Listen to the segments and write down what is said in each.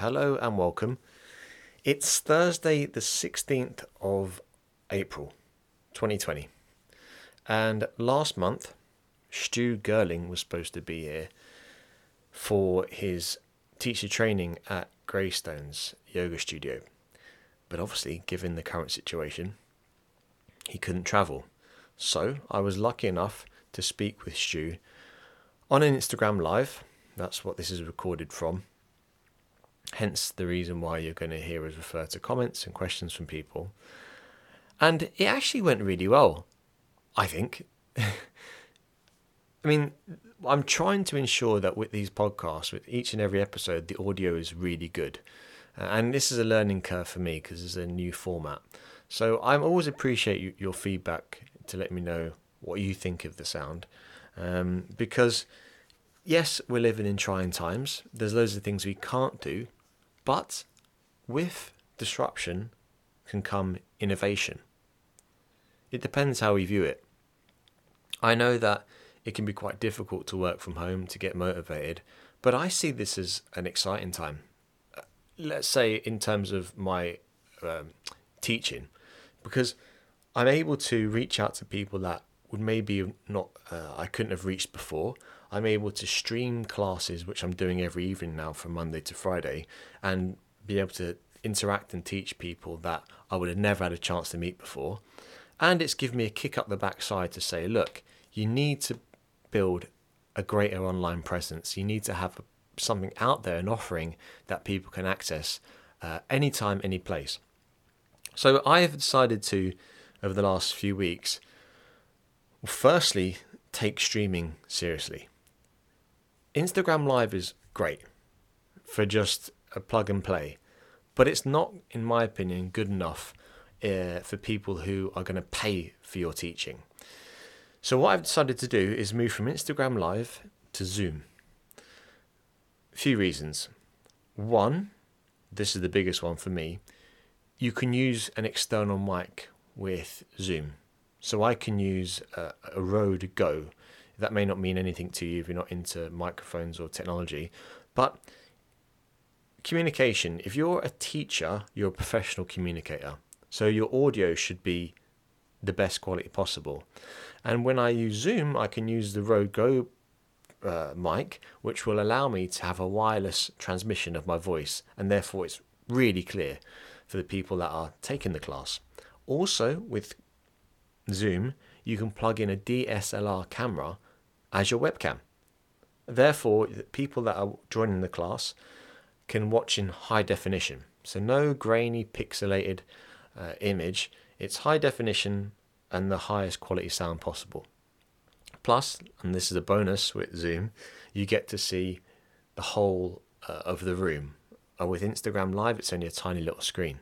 Hello and welcome. It's Thursday, the 16th of April 2020. And last month, Stu Girling was supposed to be here for his teacher training at Greystones Yoga Studio. But obviously, given the current situation, he couldn't travel. So I was lucky enough to speak with Stu on an Instagram Live. That's what this is recorded from. Hence the reason why you're going to hear us refer to comments and questions from people. And it actually went really well, I think. I mean, I'm trying to ensure that with these podcasts, with each and every episode, the audio is really good. Uh, and this is a learning curve for me because it's a new format. So I'm always appreciate your feedback to let me know what you think of the sound. Um, because, yes, we're living in trying times. There's loads of things we can't do. But with disruption can come innovation. It depends how we view it. I know that it can be quite difficult to work from home to get motivated, but I see this as an exciting time. Uh, let's say, in terms of my um, teaching, because I'm able to reach out to people that would maybe not uh, I couldn't have reached before. I'm able to stream classes, which I'm doing every evening now from Monday to Friday, and be able to interact and teach people that I would have never had a chance to meet before. And it's given me a kick up the backside to say, look, you need to build a greater online presence. You need to have something out there, an offering that people can access uh, anytime, any place. So I have decided to, over the last few weeks, firstly, take streaming seriously. Instagram Live is great for just a plug and play, but it's not, in my opinion, good enough uh, for people who are going to pay for your teaching. So, what I've decided to do is move from Instagram Live to Zoom. A few reasons. One, this is the biggest one for me, you can use an external mic with Zoom. So I can use a, a Rode Go. That may not mean anything to you if you're not into microphones or technology, but communication, if you're a teacher, you're a professional communicator. So your audio should be the best quality possible. And when I use Zoom, I can use the Rode Go uh, mic, which will allow me to have a wireless transmission of my voice, and therefore it's really clear for the people that are taking the class. Also, with Zoom, you can plug in a DSLR camera as your webcam. Therefore, people that are joining the class can watch in high definition. So, no grainy, pixelated uh, image. It's high definition and the highest quality sound possible. Plus, and this is a bonus with Zoom, you get to see the whole uh, of the room. Uh, with Instagram Live, it's only a tiny little screen.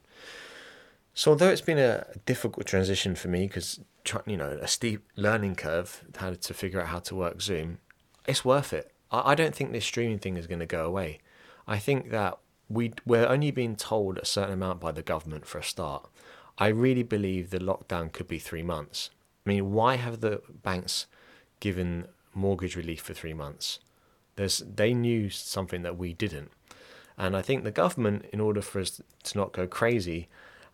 So, although it's been a difficult transition for me because you know a steep learning curve how to figure out how to work Zoom, it's worth it. I, I don't think this streaming thing is going to go away. I think that we we're only being told a certain amount by the government for a start. I really believe the lockdown could be three months. I mean, why have the banks given mortgage relief for three months? There's they knew something that we didn't, and I think the government, in order for us to not go crazy,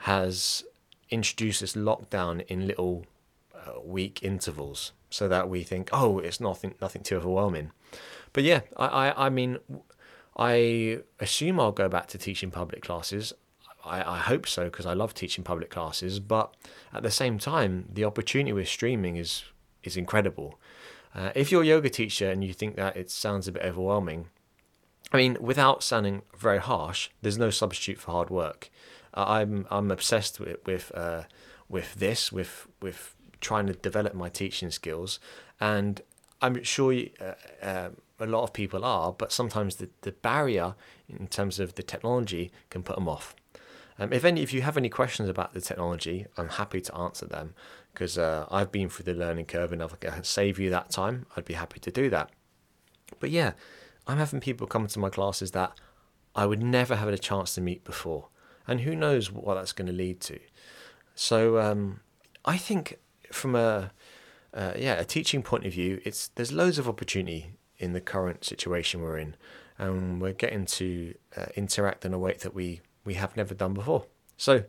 has introduced this lockdown in little uh, week intervals, so that we think, oh, it's nothing, nothing too overwhelming. But yeah, I, I, I mean, I assume I'll go back to teaching public classes. I, I hope so because I love teaching public classes. But at the same time, the opportunity with streaming is is incredible. Uh, if you're a yoga teacher and you think that it sounds a bit overwhelming, I mean, without sounding very harsh, there's no substitute for hard work. Uh, I'm I'm obsessed with with uh, with this, with with trying to develop my teaching skills, and I'm sure uh, uh, a lot of people are, but sometimes the, the barrier in terms of the technology can put them off. Um, if any, if you have any questions about the technology, I'm happy to answer them because uh, I've been through the learning curve and if I can save you that time, I'd be happy to do that. But yeah, I'm having people come to my classes that I would never have had a chance to meet before, and who knows what that's going to lead to. So um, I think from a uh, yeah a teaching point of view, it's there's loads of opportunity in the current situation we're in. and we're getting to uh, interact in a way that we we have never done before. So.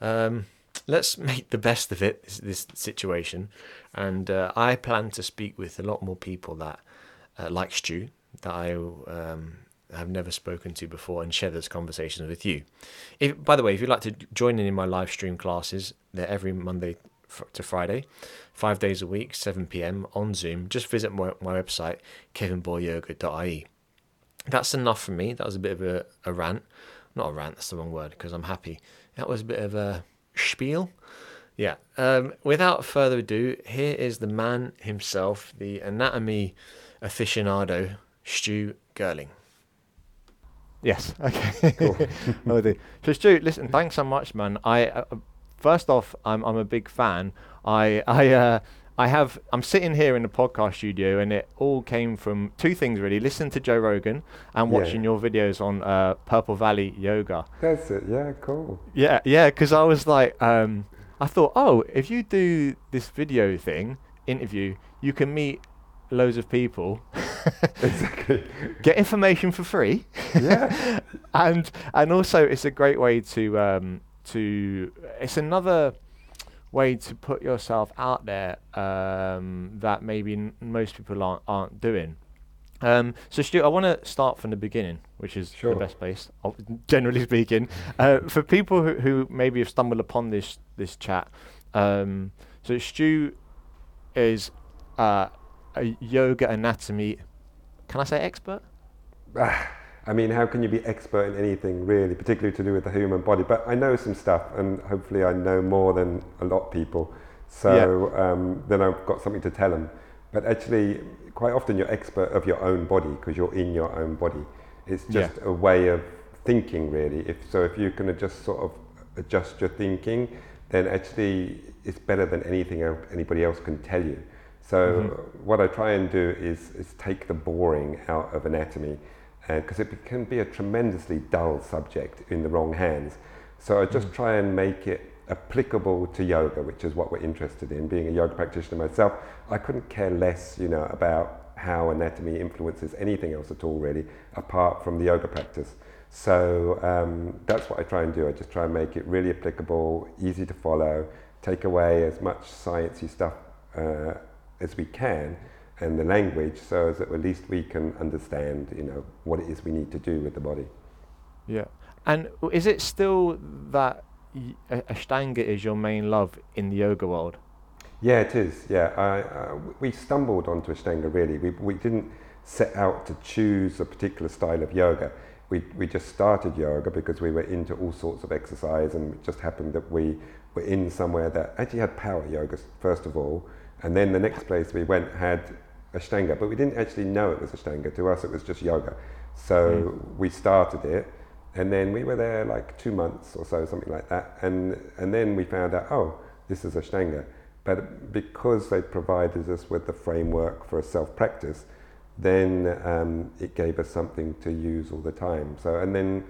Um, let's make the best of it, this, this situation. And uh, I plan to speak with a lot more people that uh, like Stu, that I um, have never spoken to before, and share those conversations with you. If, by the way, if you'd like to join in in my live stream classes, they're every Monday to Friday, five days a week, 7 p.m. on Zoom. Just visit my, my website, kevinboyyoga.ie. That's enough for me. That was a bit of a, a rant. Not a rant, that's the wrong word because I'm happy. That was a bit of a spiel. Yeah. Um, without further ado, here is the man himself, the anatomy aficionado, Stu Girling. Yes. Okay. Cool. oh, so Stu, listen. Thanks so much, man. I uh, first off, I'm I'm a big fan. I I uh, I have I'm sitting here in the podcast studio, and it all came from two things really: listening to Joe Rogan and yeah. watching your videos on uh, Purple Valley Yoga. That's it. Yeah, cool. Yeah, yeah. Because I was like, um, I thought, oh, if you do this video thing interview, you can meet loads of people. exactly. Get information for free. Yeah. and and also it's a great way to um, to it's another way to put yourself out there um, that maybe n- most people aren't aren't doing. Um, so Stu, I want to start from the beginning, which is sure. the best place, generally speaking, uh, for people who, who maybe have stumbled upon this this chat. Um, so Stu is uh, a yoga anatomy. Can I say expert? I mean, how can you be expert in anything really, particularly to do with the human body? But I know some stuff, and hopefully, I know more than a lot of people. So yeah. um, then I've got something to tell them. But actually, quite often you're expert of your own body because you're in your own body. It's just yeah. a way of thinking, really. If so, if you can just sort of adjust your thinking, then actually it's better than anything anybody else can tell you. So mm-hmm. what I try and do is, is take the boring out of anatomy because it can be a tremendously dull subject in the wrong hands. So I just mm. try and make it applicable to yoga, which is what we're interested in. Being a yoga practitioner myself, I couldn't care less, you know, about how anatomy influences anything else at all, really, apart from the yoga practice. So um, that's what I try and do. I just try and make it really applicable, easy to follow, take away as much sciencey stuff uh, as we can, and the language so that at least we can understand, you know, what it is we need to do with the body. Yeah. And is it still that Ashtanga is your main love in the yoga world? Yeah, it is. Yeah, I, uh, we stumbled onto Ashtanga really. We, we didn't set out to choose a particular style of yoga. We, we just started yoga because we were into all sorts of exercise and it just happened that we were in somewhere that actually had power yoga, first of all. And then the next place we went had Ashtanga, but we didn't actually know it was Ashtanga. To us, it was just yoga. So mm. we started it, and then we were there like two months or so, something like that. And and then we found out, oh, this is Ashtanga. But because they provided us with the framework for a self practice, then um, it gave us something to use all the time. So and then.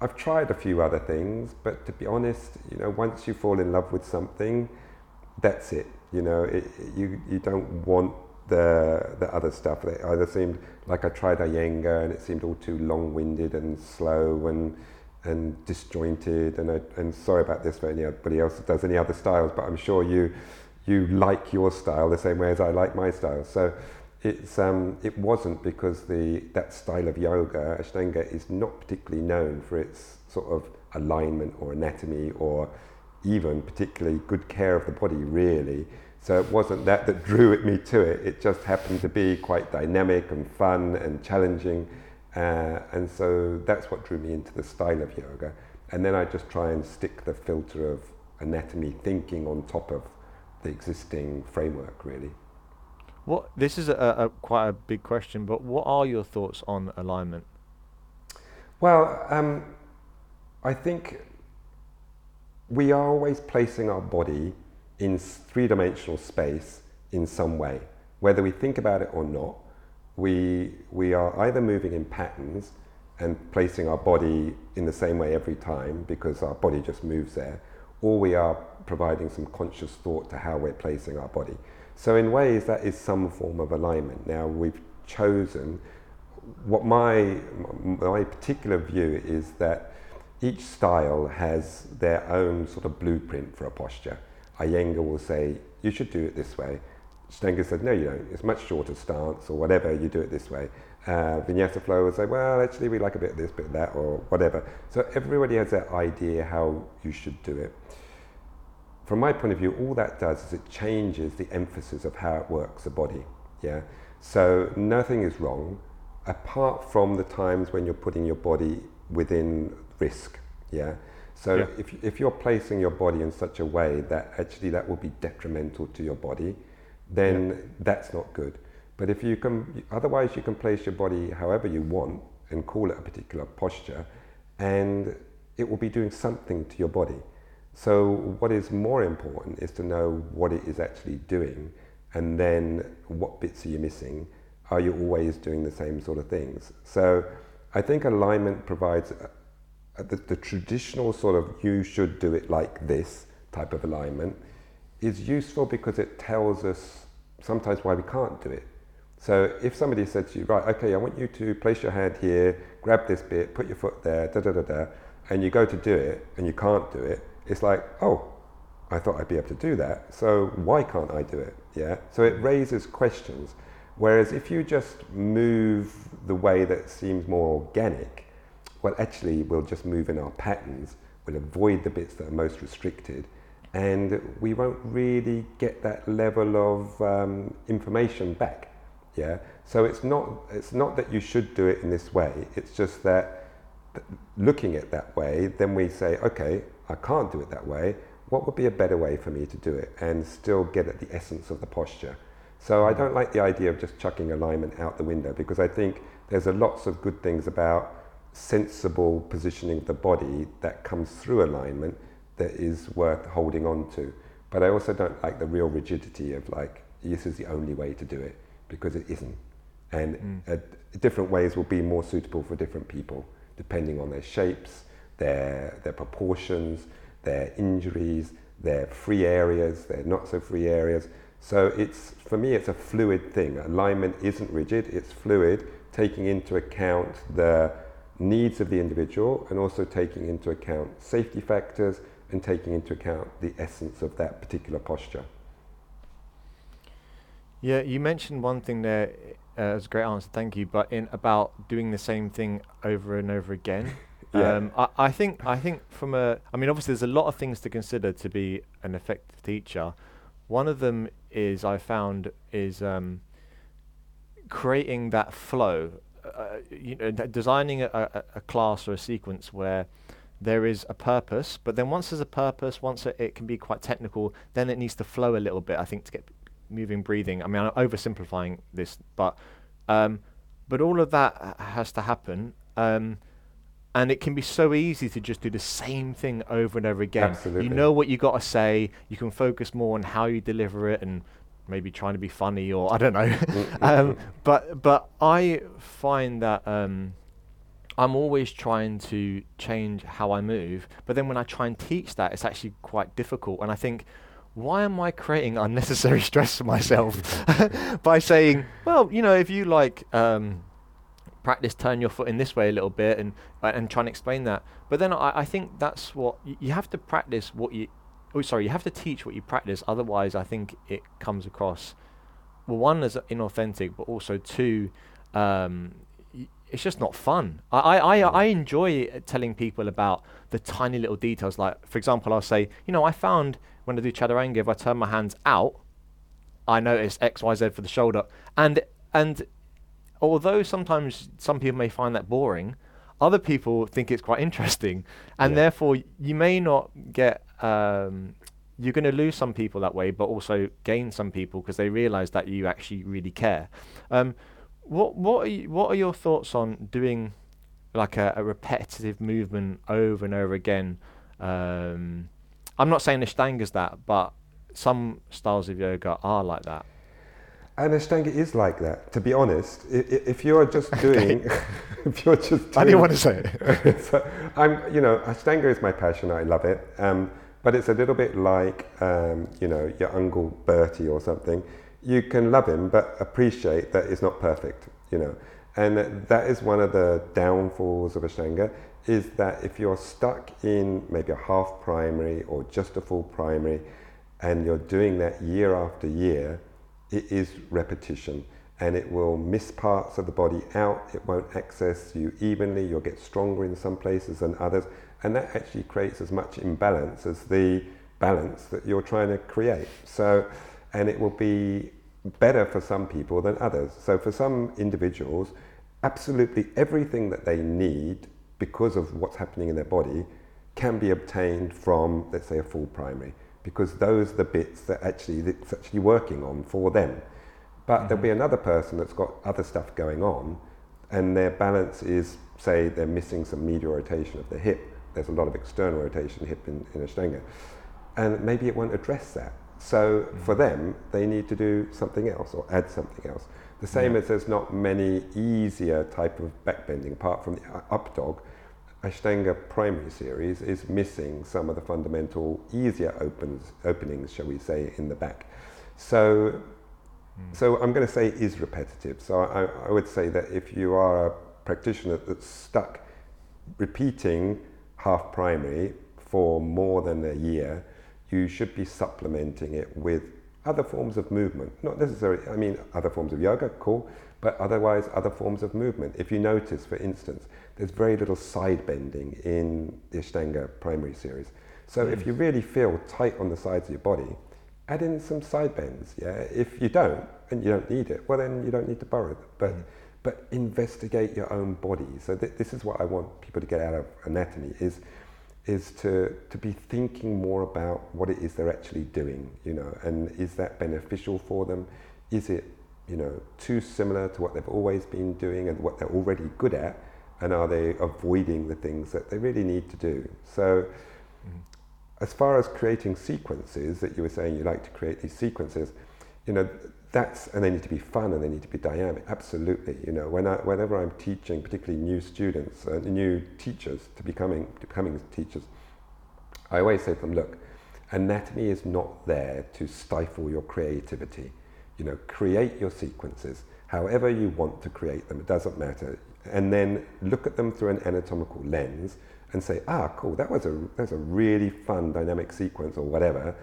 I've tried a few other things, but to be honest, you know, once you fall in love with something, that's it. You know, it, you you don't want the the other stuff. It either seemed like I tried Iyengar and it seemed all too long-winded and slow and and disjointed. And I, and sorry about this for anybody else that does any other styles, but I'm sure you you like your style the same way as I like my style. So it's um, it wasn't because the that style of yoga, Ashtanga, is not particularly known for its sort of alignment or anatomy or even particularly good care of the body, really. So it wasn't that that drew me to it. It just happened to be quite dynamic and fun and challenging. Uh, and so that's what drew me into the style of yoga. And then I just try and stick the filter of anatomy thinking on top of the existing framework, really. What this is a, a quite a big question, but what are your thoughts on alignment? Well, um, I think we are always placing our body in three dimensional space in some way. Whether we think about it or not, we, we are either moving in patterns and placing our body in the same way every time because our body just moves there, or we are providing some conscious thought to how we're placing our body. So, in ways, that is some form of alignment. Now, we've chosen what my my particular view is that each style has their own sort of blueprint for a posture. Iyengar will say you should do it this way. Stenger said no, you don't. It's much shorter stance or whatever. You do it this way. Uh, Vinyasa flow will say, well, actually, we like a bit of this, bit of that, or whatever. So everybody has their idea how you should do it. From my point of view, all that does is it changes the emphasis of how it works the body. Yeah. So nothing is wrong, apart from the times when you're putting your body within risk. Yeah. So Yeah. if if you're placing your body in such a way that actually that will be detrimental to your body, then that's not good. But if you can, otherwise you can place your body however you want and call it a particular posture, and it will be doing something to your body. So what is more important is to know what it is actually doing, and then what bits are you missing? Are you always doing the same sort of things? So I think alignment provides Uh, the, the traditional sort of you should do it like this type of alignment is useful because it tells us sometimes why we can't do it. So if somebody said to you, right, okay, I want you to place your hand here, grab this bit, put your foot there, da da da da, and you go to do it and you can't do it, it's like, oh, I thought I'd be able to do that, so why can't I do it? Yeah. So it raises questions. Whereas if you just move the way that seems more organic, well, actually, we'll just move in our patterns. We'll avoid the bits that are most restricted, and we won't really get that level of um, information back. Yeah. So it's not it's not that you should do it in this way. It's just that looking at that way, then we say, okay, I can't do it that way. What would be a better way for me to do it and still get at the essence of the posture? So I don't like the idea of just chucking alignment out the window because I think there's a lots of good things about sensible positioning of the body that comes through alignment that is worth holding on to. But I also don't like the real rigidity of like this is the only way to do it because it isn't. And uh, different ways will be more suitable for different people depending on their shapes, their their proportions, their injuries, their free areas, their not so free areas. So it's for me it's a fluid thing. Alignment isn't rigid, it's fluid, taking into account the needs of the individual and also taking into account safety factors and taking into account the essence of that particular posture. Yeah, you mentioned one thing there. Uh, it a great answer, thank you. But in about doing the same thing over and over again. Yeah. Um, I, I think I think from a I mean obviously there's a lot of things to consider to be an effective teacher. One of them is I found is um, creating that flow. Uh, you know, designing a, a, a class or a sequence where there is a purpose, but then once there's a purpose, once it, it can be quite technical, then it needs to flow a little bit. I think to get moving, breathing. I mean, I'm oversimplifying this, but um, but all of that has to happen, um, and it can be so easy to just do the same thing over and over again. Absolutely. You know what you got to say. You can focus more on how you deliver it, and maybe trying to be funny, or I don't know. um, but but I find that. Um, I'm always trying to change how I move, but then when I try and teach that, it's actually quite difficult. And I think, why am I creating unnecessary stress for myself by saying, well, you know, if you like um, practice turn your foot in this way a little bit and uh, and try and explain that. But then I, I think that's what y- you have to practice what you. Oh, sorry, you have to teach what you practice. Otherwise, I think it comes across well, one as inauthentic, but also two, um, y- it's just not fun. I, I, I, I enjoy telling people about the tiny little details. Like, for example, I'll say, you know, I found when I do chaturanga, if I turn my hands out, I notice X, Y, Z for the shoulder. And and although sometimes some people may find that boring, other people think it's quite interesting, and Yeah. therefore you may not get. Um, you're going to lose some people that way, but also gain some people because they realise that you actually really care. Um, what what are you, what are your thoughts on doing like a, a repetitive movement over and over again? Um, I'm not saying the is that, but some styles of yoga are like that. And Ashtanga is like that. To be honest, I- i- if you're just doing, if you're just, I doing, didn't want to say it. so I'm, you know, Ashtanga is my passion. I love it. Um, but it's a little bit like, um, you know, your uncle Bertie or something. You can love him, but appreciate that it's not perfect, you know. And that is one of the downfalls of Ashtanga is that if you're stuck in maybe a half primary or just a full primary and you're doing that year after year, it is repetition and it will miss parts of the body out. It won't access you evenly. You'll get stronger in some places than others. And that actually creates as much imbalance as the balance that you're trying to create. So, and it will be better for some people than others. So, for some individuals, absolutely everything that they need because of what's happening in their body can be obtained from, let's say, a full primary, because those are the bits that actually it's actually working on for them. But mm-hmm. there'll be another person that's got other stuff going on, and their balance is, say, they're missing some medial rotation of the hip. There's a lot of external rotation hip in, in Ashtanga. And maybe it won't address that. So mm-hmm. for them, they need to do something else or add something else. The same yeah. as there's not many easier type of backbending apart from the up dog. Ashtanga primary series is missing some of the fundamental easier opens, openings, shall we say, in the back. So Mm. So I'm going to say is repetitive. So I, I, would say that if you are a practitioner that's stuck repeating half primary for more than a year, you should be supplementing it with other forms of movement. Not necessarily, I mean, other forms of yoga, cool, but otherwise other forms of movement. If you notice, for instance, there's very little side bending in the Ashtanga primary series. So mm. if you really feel tight on the sides of your body, add in some side bends. Yeah, if you don't and you don't need it, well then you don't need to borrow them. But mm. but investigate your own body. So th- this is what I want people to get out of anatomy is is to to be thinking more about what it is they're actually doing. You know, and is that beneficial for them? Is it you know too similar to what they've always been doing and what they're already good at? And are they avoiding the things that they really need to do? So. Mm as far as creating sequences that you were saying you like to create these sequences, you know, that's and they need to be fun and they need to be dynamic. Absolutely, you know, when I, whenever I'm teaching, particularly new students, uh, new teachers to becoming to becoming teachers, I always say to them, look, anatomy is not there to stifle your creativity. You know, create your sequences however you want to create them. It doesn't matter, and then look at them through an anatomical lens and say, ah, cool, that was a, that's a really fun dynamic sequence or whatever.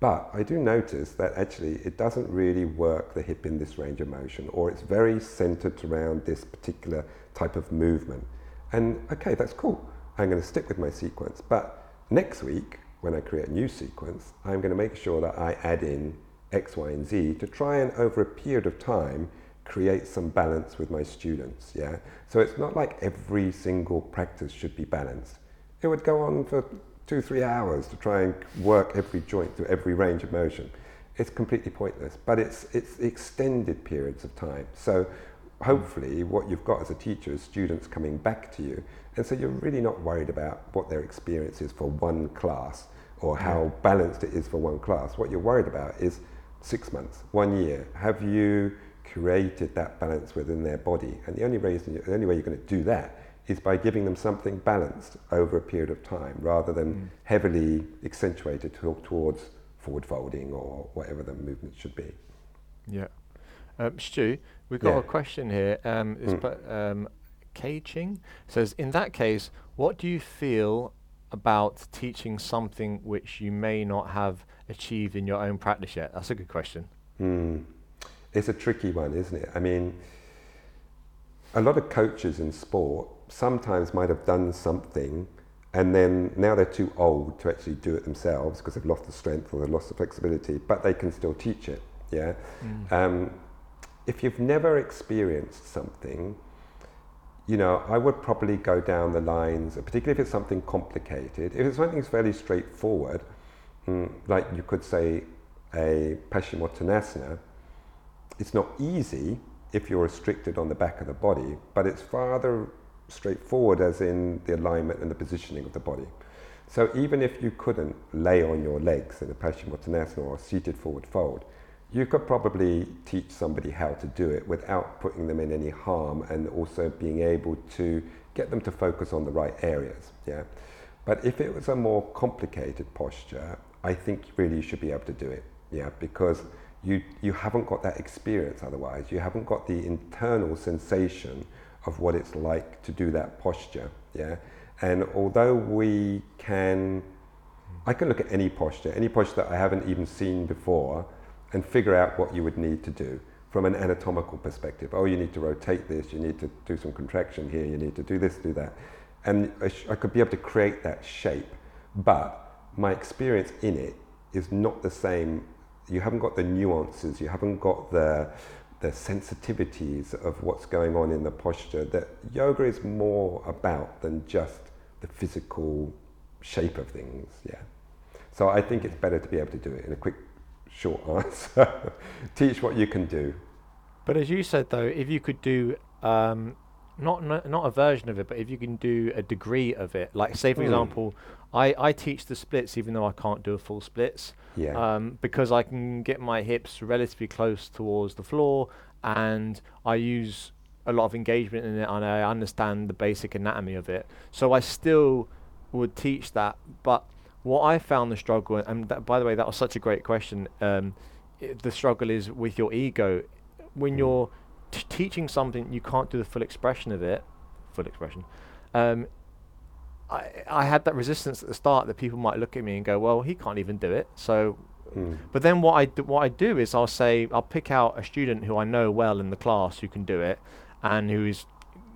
But I do notice that actually it doesn't really work the hip in this range of motion, or it's very centered around this particular type of movement. And okay, that's cool. I'm going to stick with my sequence. But next week, when I create a new sequence, I'm going to make sure that I add in X, Y, and Z to try and over a period of time create some balance with my students. Yeah. So it's not like every single practice should be balanced. It would go on for two, three hours to try and work every joint through every range of motion. It's completely pointless, but it's it's extended periods of time. So hopefully what you've got as a teacher is students coming back to you and so you're really not worried about what their experience is for one class or how balanced it is for one class. What you're worried about is six months, one year. Have you created that balance within their body. And the only, reason, the only way you're going to do that is by giving them something balanced over a period of time rather than mm. heavily accentuated to, towards forward folding or whatever the movement should be. Yeah. Um, Stu, we've got yeah. a question here. Um, mm. um, Ching says, in that case, what do you feel about teaching something which you may not have achieved in your own practice yet? That's a good question. Mm it's a tricky one, isn't it? I mean, a lot of coaches in sport sometimes might have done something and then now they're too old to actually do it themselves because they've lost the strength or they've lost the flexibility, but they can still teach it. Yeah. Mm. Um, if you've never experienced something, you know, I would probably go down the lines, particularly if it's something complicated. If it's something that's fairly straightforward, mm, like you could say a Paschimottanasana, it's not easy if you're restricted on the back of the body, but it's farther straightforward as in the alignment and the positioning of the body. So even if you couldn't lay on your legs in a Paschimottanasana or a seated forward fold, you could probably teach somebody how to do it without putting them in any harm and also being able to get them to focus on the right areas. Yeah. But if it was a more complicated posture, I think really you should be able to do it. Yeah, because you, you haven't got that experience otherwise. You haven't got the internal sensation of what it's like to do that posture. Yeah. And although we can, I can look at any posture, any posture that I haven't even seen before, and figure out what you would need to do from an anatomical perspective. Oh, you need to rotate this, you need to do some contraction here, you need to do this, do that. And I, sh- I could be able to create that shape, but my experience in it is not the same. You haven't got the nuances, you haven't got the, the sensitivities of what's going on in the posture that yoga is more about than just the physical shape of things. Yeah. So I think it's better to be able to do it in a quick, short answer. Teach what you can do. But as you said, though, if you could do um, not, not not a version of it, but if you can do a degree of it, like say for mm. example, I, I teach the splits even though I can't do a full splits. Yeah. Um, because I can get my hips relatively close towards the floor, and I use a lot of engagement in it, and I understand the basic anatomy of it. So I still would teach that, but what I found the struggle, and that, by the way, that was such a great question. Um, the struggle is with your ego when mm. you're t- teaching something, you can't do the full expression of it. Full expression. Um, I I had that resistance at the start that people might look at me and go, "Well, he can't even do it." So, mm. but then what I do, what I do is I'll say I'll pick out a student who I know well in the class who can do it, and who is,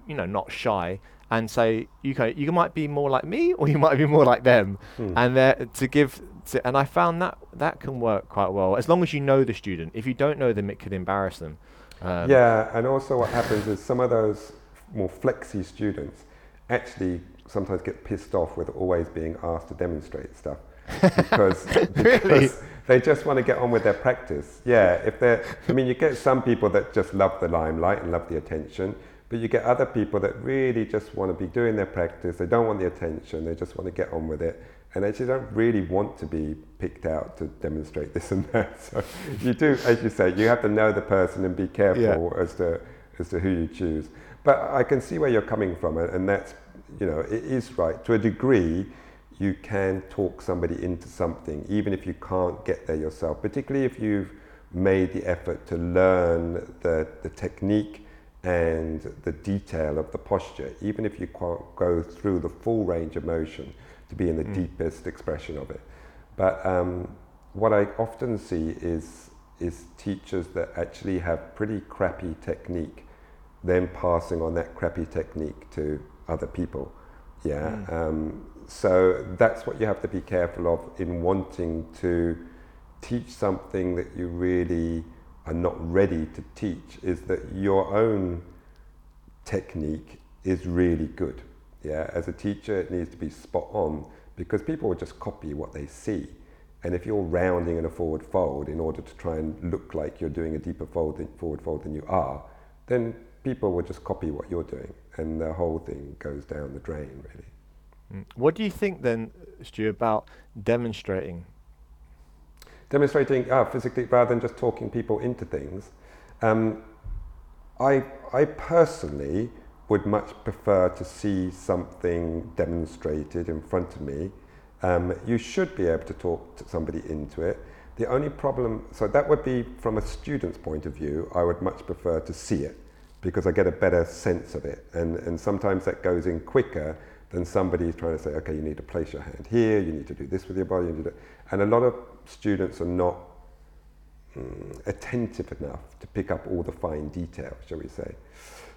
you know, not shy, and say you can you might be more like me or you might be more like them, mm. and to give to, and I found that that can work quite well as long as you know the student. If you don't know them, it could embarrass them. Um, yeah, and also what happens is some of those more flexy students actually sometimes get pissed off with always being asked to demonstrate stuff because, because really? they just want to get on with their practice. Yeah, if they're, I mean, you get some people that just love the limelight and love the attention, but you get other people that really just want to be doing their practice. They don't want the attention. They just want to get on with it and actually don't really want to be picked out to demonstrate this and that. So you do, as you say, you have to know the person and be careful yeah. as to as to who you choose. But I can see where you're coming from, and that's you know it is right to a degree. You can talk somebody into something, even if you can't get there yourself. Particularly if you've made the effort to learn the, the technique and the detail of the posture, even if you can't go through the full range of motion to be in the mm. deepest expression of it. But um, what I often see is is teachers that actually have pretty crappy technique, then passing on that crappy technique to other people. Yeah. Mm. Um, so that's what you have to be careful of in wanting to teach something that you really are not ready to teach. Is that your own technique is really good. Yeah, as a teacher, it needs to be spot on because people will just copy what they see. And if you're rounding in a forward fold in order to try and look like you're doing a deeper fold than, forward fold than you are, then people will just copy what you're doing, and the whole thing goes down the drain, really. Mm. What do you think then, Stu, about demonstrating? Demonstrating uh, physically rather than just talking people into things. Um, I, I personally would much prefer to see something demonstrated in front of me. Um, you should be able to talk to somebody into it. The only problem, so that would be from a student's point of view, I would much prefer to see it because I get a better sense of it. And, and sometimes that goes in quicker than somebody trying to say, okay, you need to place your hand here, you need to do this with your body. And a lot of students are not um, attentive enough to pick up all the fine detail, shall we say.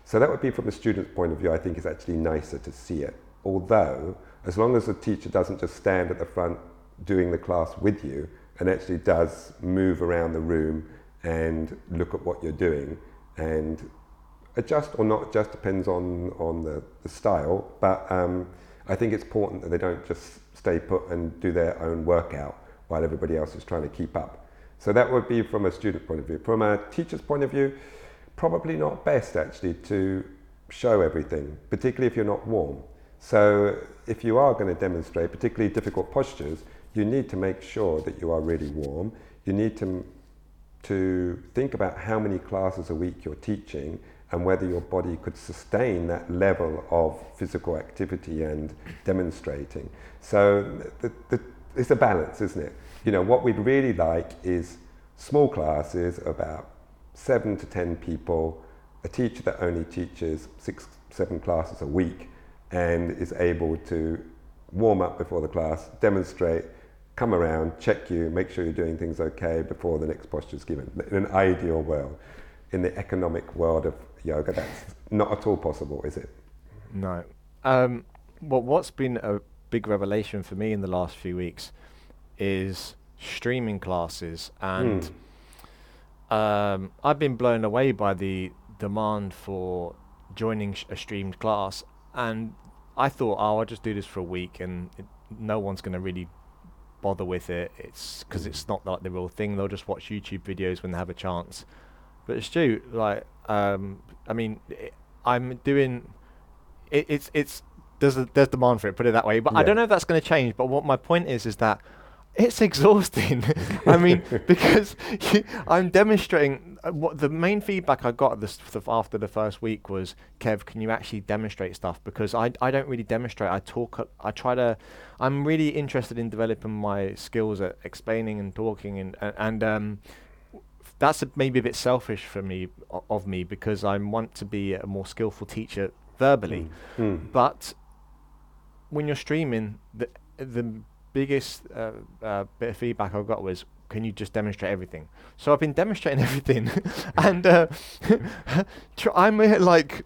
So that would be from a student's point of view, I think it's actually nicer to see it. Although, as long as the teacher doesn't just stand at the front doing the class with you and actually does move around the room and look at what you're doing and adjust or not adjust depends on, on the, the style. But um, I think it's important that they don't just stay put and do their own workout while everybody else is trying to keep up. So that would be from a student point of view. From a teacher's point of view, probably not best actually to show everything, particularly if you're not warm. So if you are going to demonstrate particularly difficult postures, you need to make sure that you are really warm. You need to, to think about how many classes a week you're teaching and whether your body could sustain that level of physical activity and demonstrating. So the, the, it's a balance, isn't it? You know, what we'd really like is small classes, about seven to ten people, a teacher that only teaches six, seven classes a week and is able to warm up before the class, demonstrate, come around, check you, make sure you're doing things okay before the next posture is given. In an ideal world, in the economic world of yoga, that's not at all possible, is it? No. Um, well, what's been a big revelation for me in the last few weeks is streaming classes, and mm. Um, I've been blown away by the demand for joining sh- a streamed class, and I thought, oh, I'll just do this for a week, and it, no one's going to really bother with it. It's because it's not like the real thing. They'll just watch YouTube videos when they have a chance. But Stu, like, um, I mean, it, I'm doing. It, it's it's there's a, there's demand for it. Put it that way. But yeah. I don't know if that's going to change. But what my point is is that it's exhausting. I mean, because I'm demonstrating. Uh, what the main feedback I got this after the first week was, Kev, can you actually demonstrate stuff? Because I I don't really demonstrate. I talk. I try to. I'm really interested in developing my skills at explaining and talking and and um, that's a, maybe a bit selfish for me of me because I want to be a more skillful teacher verbally, mm. Mm. but when you're streaming, the the biggest uh, uh, bit of feedback I got was, "Can you just demonstrate everything?" So I've been demonstrating everything, and uh, tr- I'm uh, like.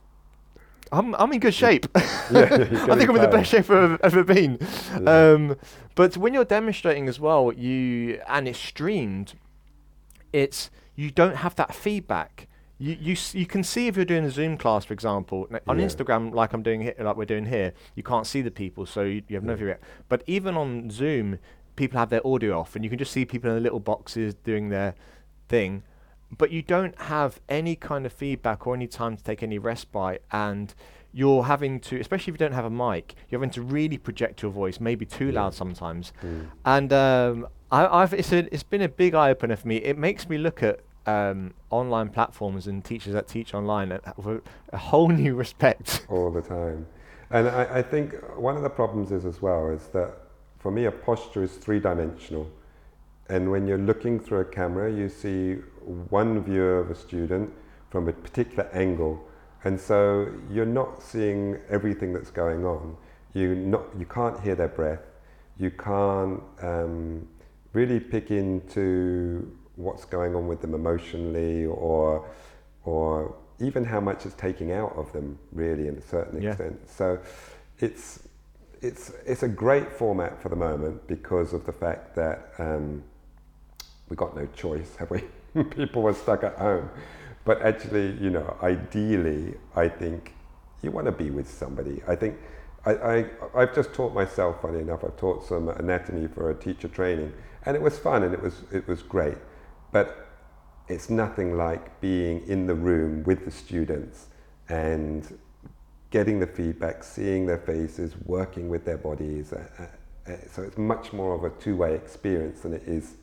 I'm I'm in good shape. Yeah, I think I'm in the best shape I've ever been. Yeah. Um, but when you're demonstrating as well, you and it's streamed, it's you don't have that feedback you, you, you can see if you're doing a Zoom class, for example, on yeah. Instagram, like I'm doing here, like we're doing here, you can't see the people, so you, you have no view. But even on Zoom, people have their audio off, and you can just see people in the little boxes doing their thing. But you don't have any kind of feedback or any time to take any respite, and you're having to, especially if you don't have a mic, you're having to really project your voice, maybe too loud sometimes. Mm. And um, I, have it's, a, it's been a big eye opener for me. It makes me look at um, online platforms and teachers that teach online with a whole new respect. All the time. And I, I, think one of the problems is as well is that for me a posture is three dimensional. And when you're looking through a camera, you see one view of a student from a particular angle. And so you're not seeing everything that's going on. You, not, you can't hear their breath. You can't um, really pick into what's going on with them emotionally or or even how much it's taking out of them really in a certain yeah. extent so it's it's it's a great format for the moment because of the fact that um, we got no choice have we people were stuck at home but actually you know ideally i think you want to be with somebody i think I, I, I've just taught myself, funny enough, I've taught some anatomy for a teacher training, and it was fun and it was, it was great. But it's nothing like being in the room with the students and getting the feedback, seeing their faces, working with their bodies. Uh, uh, uh so it's much more of a two-way experience than it is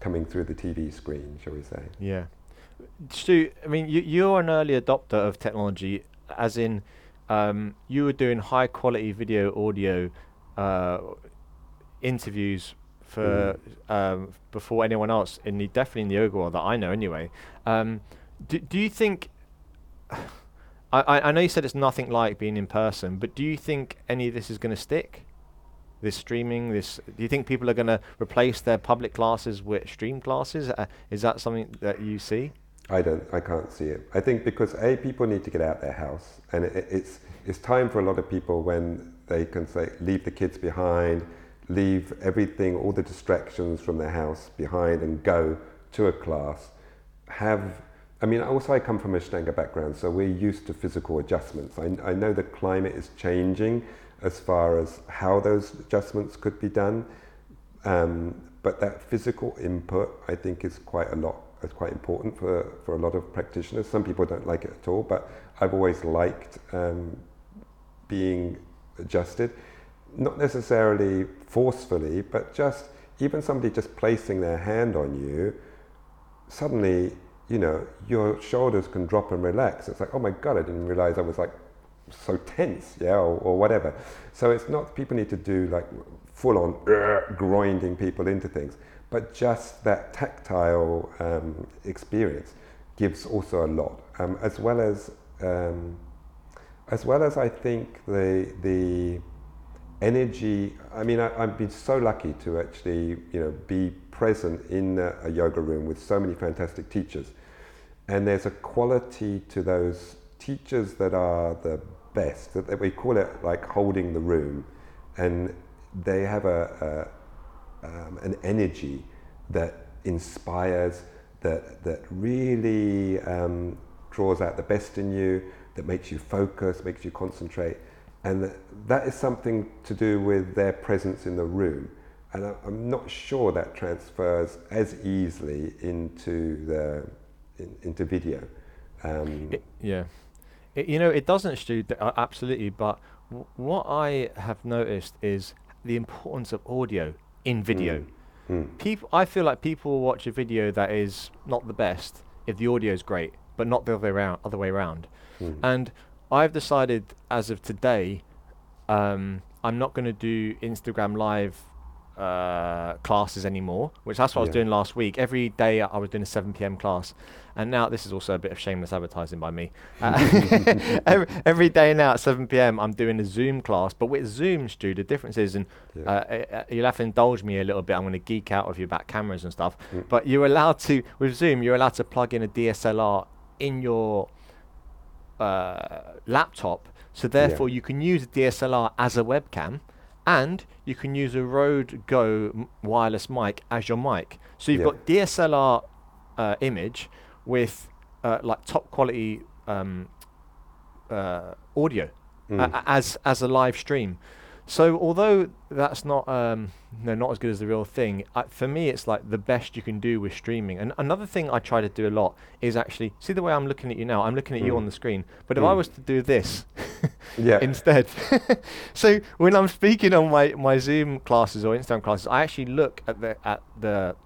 coming through the TV screen, shall we say? Yeah. Stu, I mean, you, you're an early adopter of technology, as in um, you were doing high quality video, audio uh, interviews for mm. um, before anyone else in the definitely in the yoga world that I know anyway. Um, do do you think? I, I know you said it's nothing like being in person, but do you think any of this is going to stick? This streaming, this. Do you think people are going to replace their public classes with stream classes? Uh, is that something that you see? I don't. I can't see it. I think because a people need to get out their house, and it, it's it's time for a lot of people when they can say leave the kids behind leave everything, all the distractions from their house behind and go to a class. Have, I mean, also I come from a Ashtanga background, so we're used to physical adjustments. I, I know the climate is changing as far as how those adjustments could be done, um, but that physical input I think is quite a lot, is quite important for, for a lot of practitioners. Some people don't like it at all, but I've always liked um, being adjusted not necessarily forcefully, but just even somebody just placing their hand on you, suddenly, you know, your shoulders can drop and relax. It's like, oh my God, I didn't realize I was like so tense, yeah, or, or whatever. So it's not, people need to do like full on uh, grinding people into things. but just that tactile um, experience gives also a lot, um, as well as um, as well as I think the the energy. I mean, I, have been so lucky to actually you know be present in a, a yoga room with so many fantastic teachers, and there's a quality to those teachers that are the best. That we call it like holding the room, and they have a, a um, an energy that inspires, that that really um, draws out the best in you, that makes you focus, makes you concentrate, and that, is something to do with their presence in the room. And I, I'm not sure that transfers as easily into the in, into video. Um, it, yeah, it, you know, it doesn't, Stu, uh, absolutely. But w- what I have noticed is the importance of audio in video. Mm. Mm. People, I feel like people will watch a video that is not the best if the audio is great, but not the other way around. Other way around. Mm. And I've decided, as of today, um, I'm not going to do Instagram Live uh, classes anymore, which that's what yeah. I was doing last week. Every day I was doing a 7 p.m. class, and now this is also a bit of shameless advertising by me. Uh, every, every day now at 7 p.m. I'm doing a Zoom class, but with Zoom, Stu, the difference is, and yeah. uh, uh you'll have to indulge me a little bit. I'm going to geek out with you about cameras and stuff, mm. but you're allowed to with Zoom. You're allowed to plug in a DSLR in your uh, laptop, so therefore yeah. you can use a DSLR as a webcam and you can use a Rode Go wireless mic as your mic. So you've yeah. got DSLR uh, image with uh, like top quality um, uh, audio mm. as as a live stream. So although that's not um, no not as good as the real thing, uh, for me it's like the best you can do with streaming. And another thing I try to do a lot is actually see the way I'm looking at you now. I'm looking at mm. you on the screen, but if mm. I was to do this yeah. instead, so when I'm speaking on my, my Zoom classes or Instagram classes, I actually look at the at the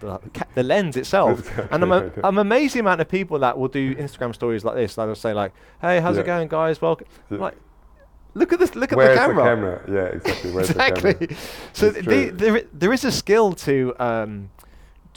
the, the lens itself, and I'm a, I'm the amount of people that will do Instagram stories like this. Like they'll say like, "Hey, how's yeah. it going, guys? Welcome." Yeah. Like Look at this! Look at Where's the camera. Where's The camera? Yeah, exactly. Where's exactly. The camera? so the, there, there is a skill to um,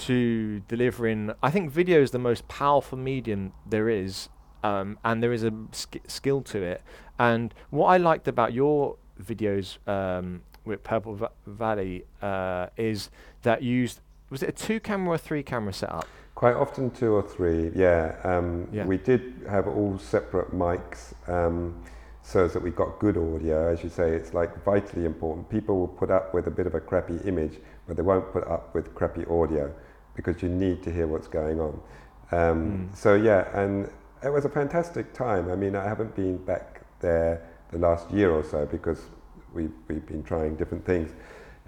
to delivering. I think video is the most powerful medium there is, um, and there is a sk- skill to it. And what I liked about your videos um, with Purple Va- Valley uh, is that you used was it a two camera or three camera setup? Quite often two or three. Yeah. Um, yeah. We did have all separate mics. So that we've got good audio. As you say, it's like vitally important. People will put up with a bit of a crappy image, but they won't put up with crappy audio because you need to hear what's going on. Um, mm. So yeah, and it was a fantastic time. I mean, I haven't been back there the last year or so because we've, we've been trying different things.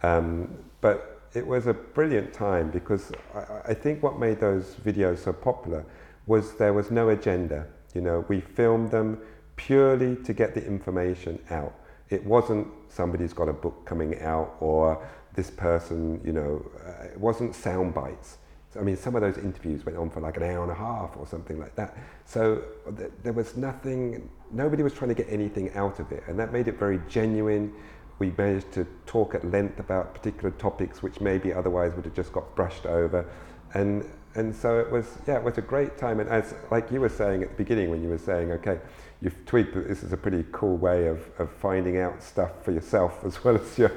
Um, but it was a brilliant time because I, I think what made those videos so popular was there was no agenda. You know, we filmed them purely to get the information out. It wasn't somebody's got a book coming out or this person, you know, uh, it wasn't sound bites. I mean, some of those interviews went on for like an hour and a half or something like that. So th- there was nothing, nobody was trying to get anything out of it. And that made it very genuine. We managed to talk at length about particular topics which maybe otherwise would have just got brushed over. And, and so it was, yeah, it was a great time. And as, like you were saying at the beginning when you were saying, okay, you've tweaked that this is a pretty cool way of, of finding out stuff for yourself as well as your.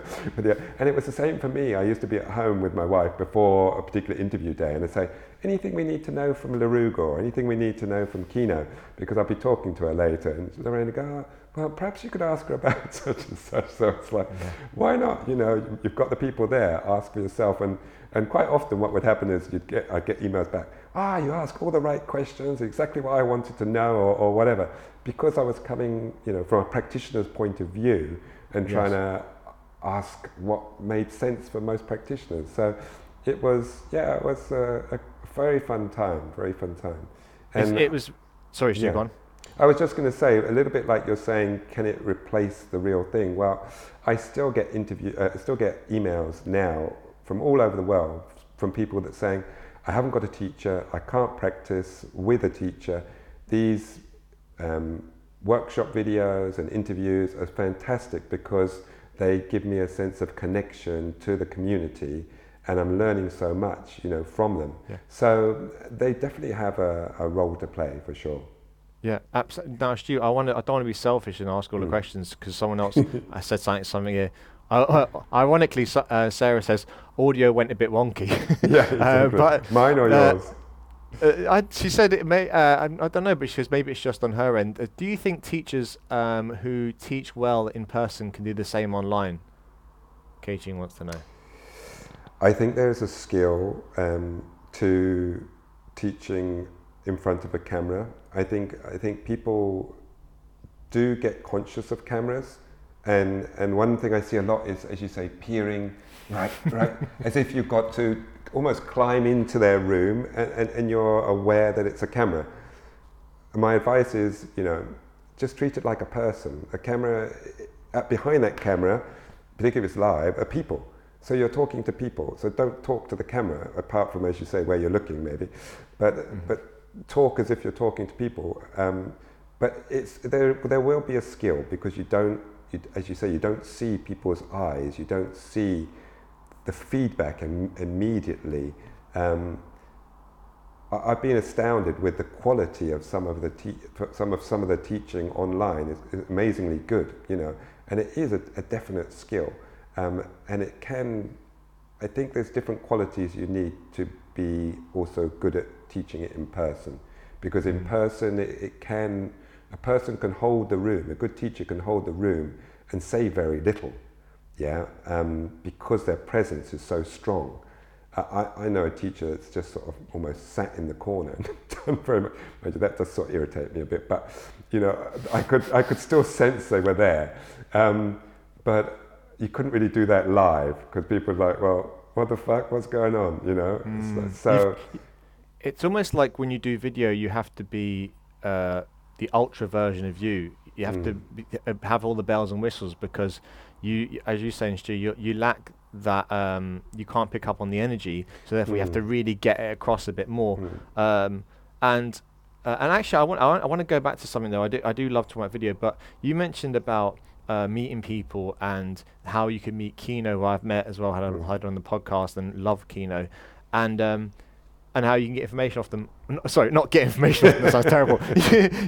And it was the same for me. I used to be at home with my wife before a particular interview day and I'd say, anything we need to know from Laruga or anything we need to know from Kino, because I'll be talking to her later and Lorraine would go, oh, well, perhaps you could ask her about such and such. So it's like, yeah. why not? You know, you've got the people there, ask for yourself. And, and quite often what would happen is you'd get, I'd get emails back, ah, you ask all the right questions, exactly what I wanted to know or, or whatever. Because I was coming, you know, from a practitioner's point of view and trying to ask what made sense for most practitioners. So it was, yeah, it was a, a very fun time, very fun time. And it was, sorry, Stu, yeah. I was just going to say, a little bit like you're saying, can it replace the real thing? Well, I still get interview, uh, still get emails now from all over the world from people that saying, I haven't got a teacher, I can't practice with a teacher. These um, workshop videos and interviews are fantastic because they give me a sense of connection to the community and I'm learning so much, you know, from them. Yeah. So they definitely have a, a role to play for sure. Yeah, absolutely. Now, Stu, I want to. I don't want to be selfish and ask all the Mm. questions because someone else I said something. Something here. Uh, uh, ironically, uh, Sarah says audio went a bit wonky. Yeah, Uh, but, Mine or uh, yours? Uh, I, she said it may. Uh, I, I don't know, but she says maybe it's just on her end. Uh, do you think teachers um, who teach well in person can do the same online? Katie wants to know. I think there's a skill um, to teaching in front of a camera. I think I think people do get conscious of cameras, and and one thing I see a lot is, as you say, peering right, right, as if you've got to almost climb into their room, and, and, and you're aware that it's a camera. My advice is, you know, just treat it like a person. A camera, uh, behind that camera, particularly if it's live, are people. So you're talking to people. So don't talk to the camera, apart from, as you say, where you're looking, maybe. But but talk as if you're talking to people. Um, but it's there. There will be a skill because you don't, you, as you say, you don't see people's eyes. You don't see the feedback Im- immediately. Um, I- I've been astounded with the quality of some of the te- some of some of the teaching online is, is amazingly good, you know, and it is a, a definite skill, um, and it can. I think there's different qualities you need to be also good at teaching it in person, because in Mm. person it, it can a person can hold the room. A good teacher can hold the room and say very little, yeah, um, because their presence is so strong. I, I- know a teacher that's just sort of almost sat in the corner and done very much. That does sort of irritate me a bit, but you know, I could I could still sense they were there, um, but you couldn't really do that live because people were like, well, what the fuck, what's going on, you know? Mm. so It's almost like when you do video, you have to be uh, the ultra version of you. You have to Mm. be, have all the bells and whistles because you, as you say, Stu, you, you lack that. Um, you can't pick up on the energy, so therefore you have to Mm. really get it across a bit more. mm, Um, and uh, and actually, I want I want, I want to go back to something though. I do I do love to about video, but you mentioned about uh, meeting people and how you can meet Kino, who I've met as well, had, Mm. had on the podcast and love Kino, and um, and how you can get information off them. n- sorry, not get information off them. That sounds terrible.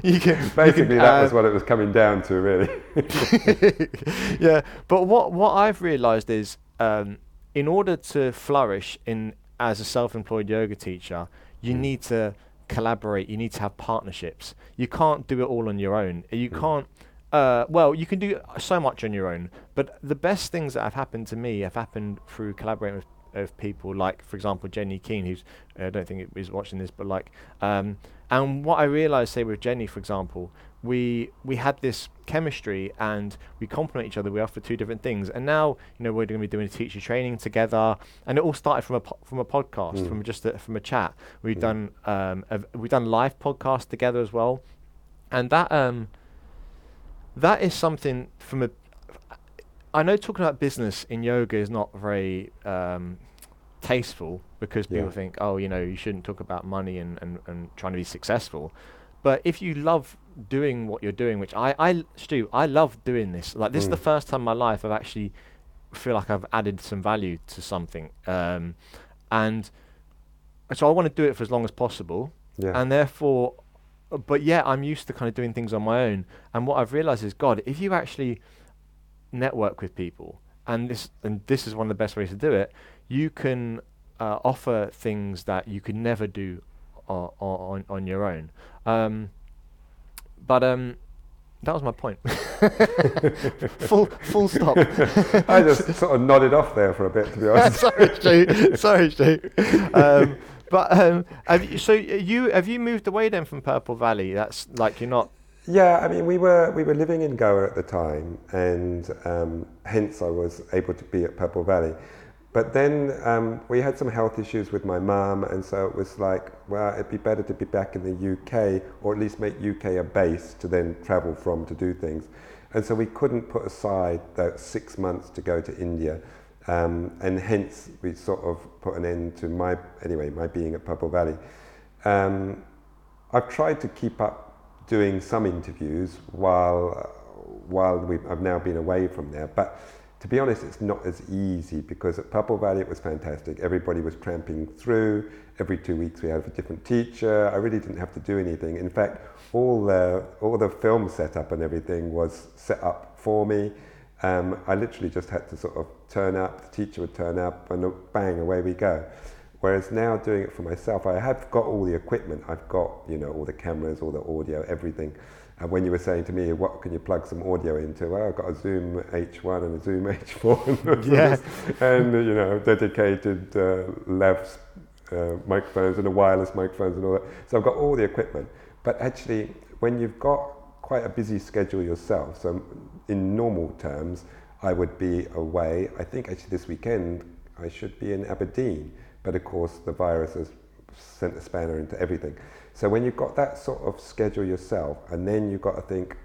you can you basically can, that uh, was what it was coming down to, really. yeah, but what what I've realised is, um, in order to flourish in as a self-employed yoga teacher, you Mm. need to collaborate. You need to have partnerships. You can't do it all on your own. You Mm. can't. Uh, well, you can do so much on your own, but the best things that have happened to me have happened through collaborating with of people like, for example, Jenny Keane, who's I don't think is watching this, but like, um, and what I realised, say with Jenny, for example, we we had this chemistry and we complement each other. We offer two different things, and now you know we're going to be doing teacher training together, and it all started from a po- from a podcast, Mm. from just a, from a chat. We've Mm. done um, a, we've done live podcasts together as well, and that um that is something from a. I know talking about business in yoga is not very um, tasteful because people Yeah. think, oh, you know, you shouldn't talk about money and, and, and trying to be successful. But if you love doing what you're doing, which I, I Stu, I love doing this. Like this is the Mm. first time in my life I've actually feel like I've added some value to something, um, and so I want to do it for as long as possible yeah. and therefore but yeah i'm used to kind of doing things on my own and what i've realized is god if you actually network with people and this and this is one of the best ways to do it you can uh, offer things that you could never do on on, on your own um, but um that was my point full full stop I just sort of nodded off there for a bit, to be honest. sorry, Stu. Sorry, Stu. Um, but um, have you, so you have you moved away then from Purple Valley? That's like you're not. Yeah, I mean, we were we were living in Goa at the time, and um, hence I was able to be at Purple Valley. But then um, we had some health issues with my mum, and so it was like, well, it'd be better to be back in the UK, or at least make UK a base to then travel from to do things. And so we couldn't put aside that six months to go to India, um, and hence we sort of put an end to my anyway my being at Purple Valley. Um, I've tried to keep up doing some interviews while while we I've now been away from there. But to be honest, it's not as easy because at Purple Valley it was fantastic. Everybody was tramping through. Every two weeks we had a different teacher. I really didn't have to do anything. In fact, all the, all the film setup and everything was set up for me. Um, I literally just had to sort of turn up, the teacher would turn up, and bang, away we go. Whereas now doing it for myself, I have got all the equipment. I've got, you know, all the cameras, all the audio, everything. And when you were saying to me, what can you plug some audio into? Well, I've got a Zoom H1 and a Zoom H4. yeah. and, you know, dedicated uh, lavs uh, microphones and the wireless microphones and all that. So I've got all the equipment. But actually, when you've got quite a busy schedule yourself, so in normal terms, I would be away. I think actually this weekend I should be in Aberdeen, but of course the virus has sent a spanner into everything. So when you've got that sort of schedule yourself, and then you've got to think,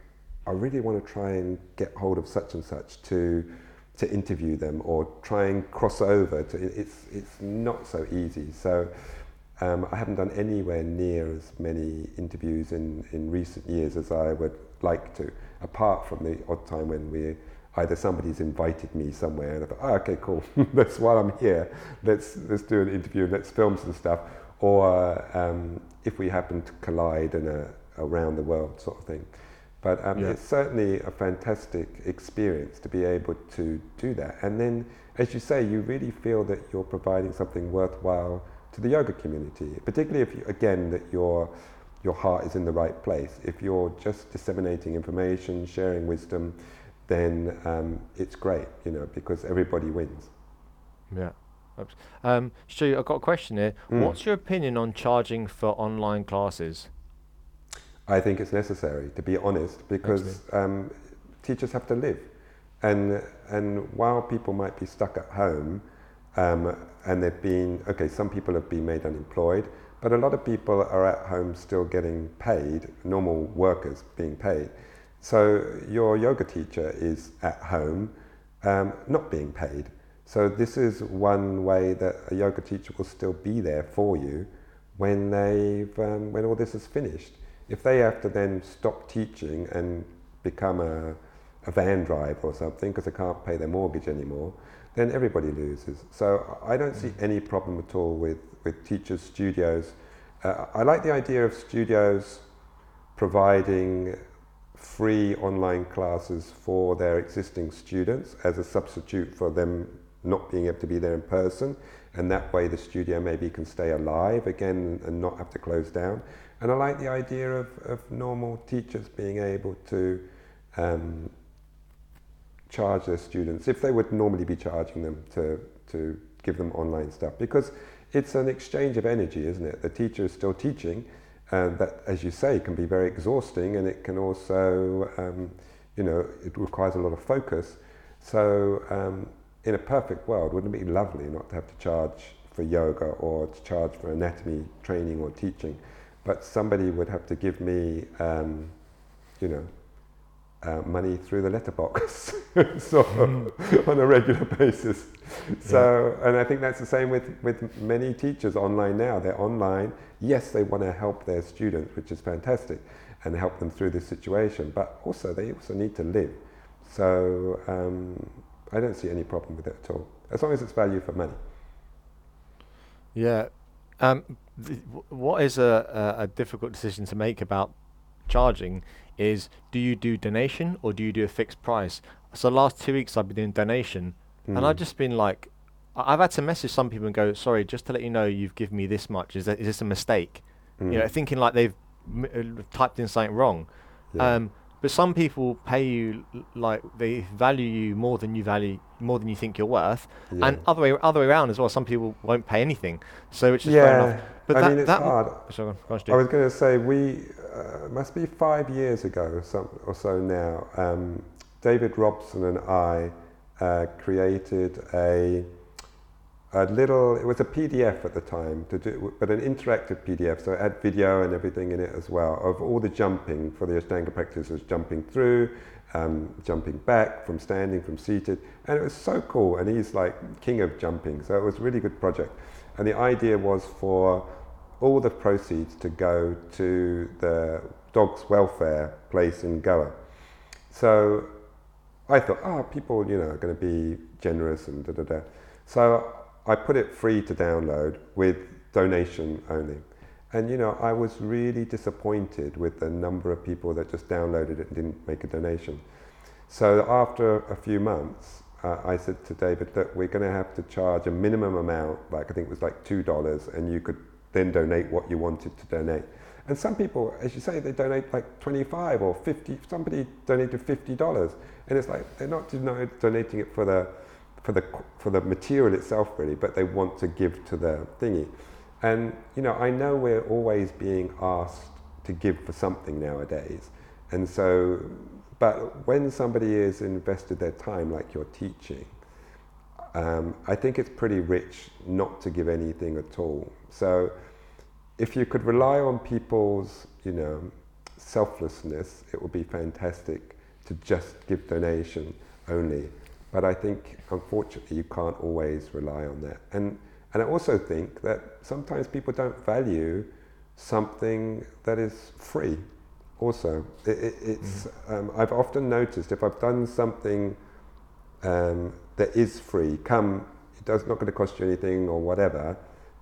I really want to try and get hold of such and such to to interview them or try and cross over. To, it's it's not so easy. So um, I haven't done anywhere near as many interviews in in recent years as I would like to, apart from the odd time when we either somebody's invited me somewhere and I thought, oh, okay, cool, that's while I'm here, let's let's do an interview, let's film some stuff or um, if we happen to collide in a around the world sort of thing. But um, yeah. it's certainly a fantastic experience to be able to do that. And then, as you say, you really feel that you're providing something worthwhile to the yoga community, particularly if, you, again, that your your heart is in the right place. If you're just disseminating information, sharing wisdom, then um, it's great, you know, because everybody wins. Yeah. Um, Stu, I've got a question here. Mm. What's your opinion on charging for online classes? I think it's necessary, to be honest, because um, teachers have to live. And, and while people might be stuck at home, um, and they've been, okay, some people have been made unemployed, but a lot of people are at home still getting paid, normal workers being paid. So your yoga teacher is at home, um, not being paid. So this is one way that a yoga teacher will still be there for you when they've um, when all this is finished. If they have to then stop teaching and become a, a van driver or something because they can't pay their mortgage anymore, then everybody loses. So I don't see any problem at all with, with teachers' studios. Uh, I like the idea of studios providing free online classes for their existing students as a substitute for them not being able to be there in person, and that way the studio maybe can stay alive again and not have to close down. And I like the idea of, of normal teachers being able to um, charge their students if they would normally be charging them to, to give them online stuff because it's an exchange of energy, isn't it? The teacher is still teaching, and that, as you say, can be very exhausting, and it can also, um, you know, it requires a lot of focus. So um, in a perfect world, wouldn't it be lovely not to have to charge for yoga or to charge for anatomy training or teaching? But somebody would have to give me, um, you know, uh, money through the letterbox so mm. on a regular basis. So, yeah. and I think that's the same with, with many teachers online now. They're online. Yes, they want to help their students, which is fantastic, and help them through this situation. But also, they also need to live. So, um, I don't see any problem with it at all, as long as it's value for money. Yeah. Um, th- what is a, a, a difficult decision to make about charging is do you do donation or do you do a fixed price? So the last two weeks I've been doing donation, mm. and I've hmm. just been like, I've had to message some people and go, sorry, just to let you know, you've given me this much. Is that is this a mistake? Mm. You know, hmm. thinking like they've m- uh, typed in something wrong. Yeah. Um, but some people pay you like they value you more than you value more than you think you're worth, yeah. and other way other way around as well. Some people won't pay anything, so it's just yeah. fair enough. But I that, mean, it's that hard. Sorry, I was going to say we uh, must be five years ago some, or so now. Um, David Robson and I uh, created a a little, it was a PDF at the time, do, but an interactive PDF, so it had video and everything in it as well, of all the jumping for the Ashtanga practitioners, jumping through, um, jumping back, from standing, from seated, and it was so cool, and he's like king of jumping, so it was a really good project. And the idea was for all the proceeds to go to the dog's welfare place in Goa. So I thought, oh, people, you know, are going to be generous and da da da. So I put it free to download with donation only. And you know, I was really disappointed with the number of people that just downloaded it and didn't make a donation. So after a few months, uh, I said to David that we're going to have to charge a minimum amount, like I think it was like two dollars, and you could then donate what you wanted to donate. And some people, as you say, they donate like 25 or 50. Somebody donated $50, and it's like they're not donating it for the for the for the material itself really, but they want to give to the thingy. And you know, I know we're always being asked to give for something nowadays, and so, but when somebody has invested their time, like you're teaching, um, I think it's pretty rich not to give anything at all. So, if you could rely on people's, you know, selflessness, it would be fantastic to just give donation only. But I think, unfortunately, you can't always rely on that. And and I also think that sometimes people don't value something that is free. Also, it, it, it's mm. um, I've often noticed if I've done something um, that is free, come it does not going to cost you anything or whatever.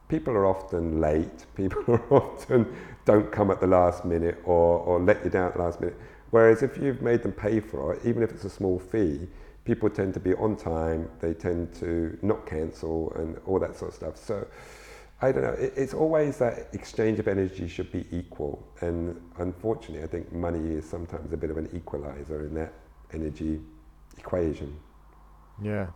People are often late. People are often don't come at the last minute or, or let you down at the last minute. Whereas if you've made them pay for it, even if it's a small fee, people tend to be on time, they tend to not cancel, and all that sort of stuff. So I don't know, it, it's always that exchange of energy should be equal. And unfortunately, I think money is sometimes a bit of an equalizer in that energy equation. Yeah.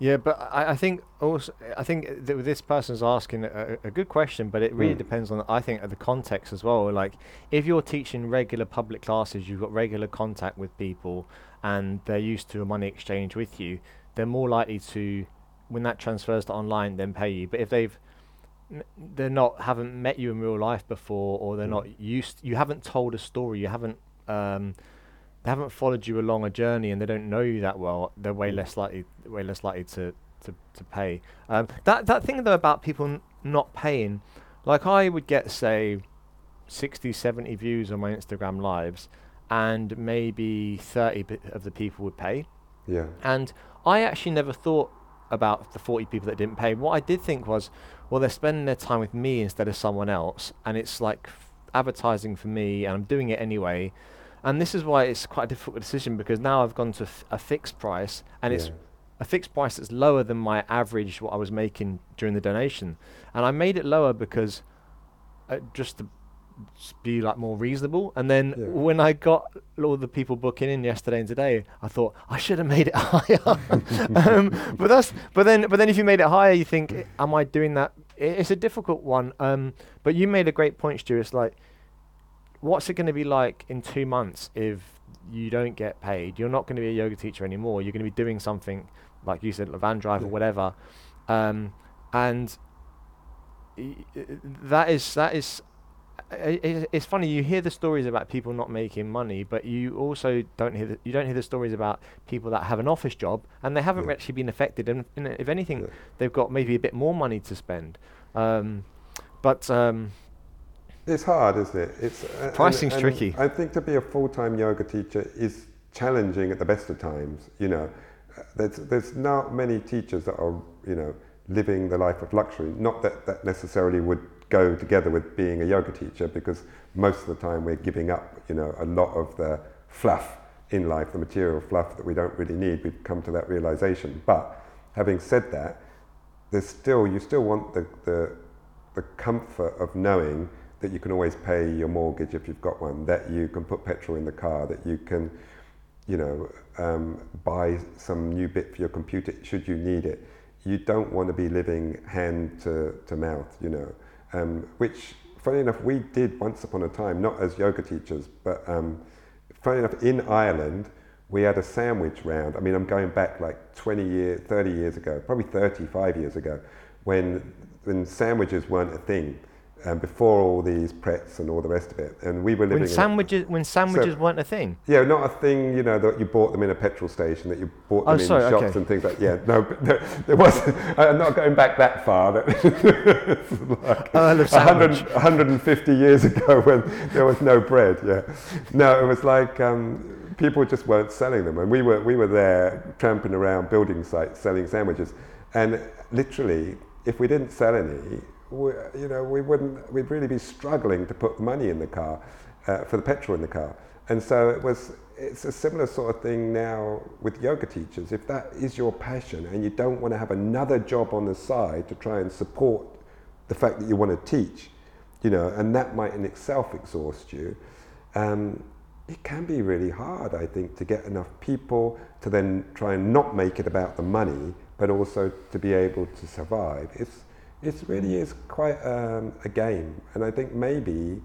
Yeah, but I, I think also I think that this person's asking a, a good question, but it really mm. depends on I think the context as well. Like if you're teaching regular public classes, you've got regular contact with people, and they're used to a money exchange with you, they're more likely to, when that transfers to online, then pay you. But if they've they're not haven't met you in real life before, or they're mm. not used, you haven't told a story, you haven't um, they haven't followed you along a journey, and they don't know you that well. They're way mm. less likely, way less likely to to, to pay. Um, that that thing though about people n- not paying, like I would get say 60, 70 views on my Instagram lives and maybe 30 of the people would pay. Yeah. And I actually never thought about the 40 people that didn't pay. What I did think was, well, they're spending their time with me instead of someone else, and it's like f- advertising for me, and I'm doing it anyway. And this is why it's quite a difficult decision because now I've gone to f- a fixed price, and yeah. it's a fixed price that's lower than my average what I was making during the donation. And I made it lower because uh, just to be like more reasonable. And then yeah. when I got all the people booking in yesterday and today, I thought I should have made it higher. um, but that's but then but then if you made it higher, you think, am I doing that? It's a difficult one. Um, but you made a great point, Stu. It's like, what's it going to be like in two months if you don't get paid? You're not going to be a yoga teacher anymore. You're going to be doing something like you said, a van drive or whatever. Um, and that is that is it's funny you hear the stories about people not making money, but you also don't hear the, you don't hear the stories about people that have an office job and they haven't yeah. actually been affected. And, and if anything, yeah. they've got maybe a bit more money to spend. Um, but um, it's hard, isn't it? It's uh, pricing's and, and tricky. I think to be a full-time yoga teacher is challenging at the best of times. You know, there's there's not many teachers that are you know living the life of luxury. Not that that necessarily would go together with being a yoga teacher because most of the time we're giving up, you know, a lot of the fluff in life, the material fluff that we don't really need. We've come to that realization. But having said that, there's still you still want the, the the comfort of knowing that you can always pay your mortgage if you've got one, that you can put petrol in the car, that you can, you know, um, buy some new bit for your computer should you need it. You don't want to be living hand to, to mouth, you know um, which, funny enough, we did once upon a time, not as yoga teachers, but um, funny enough, in Ireland, we had a sandwich round. I mean, I'm going back like 20 years, 30 years ago, probably 35 years ago, when, when sandwiches weren't a thing um, before all these Prets and all the rest of it. And we were living when sandwiches when sandwiches so, weren't a thing. Yeah, not a thing. You know that you bought them in a petrol station, that you bought them oh, in sorry, shops okay. and things like. That. Yeah, no, there, there was. I'm not going back that far. That like oh, 100, 150 years ago when there was no bread. Yeah, no, it was like. Um, people just weren't selling them. And we were, we were there tramping around building sites selling sandwiches. And literally, if we didn't sell any, we, you know, we wouldn't, we'd really be struggling to put money in the car, uh, for the petrol in the car. And so it was, it's a similar sort of thing now with yoga teachers. If that is your passion and you don't want to have another job on the side to try and support the fact that you want to teach, you know, and that might in itself exhaust you, um, it can be really hard, I think, to get enough people to then try and not make it about the money, but also to be able to survive. It's, it really is quite um, a game, and I think maybe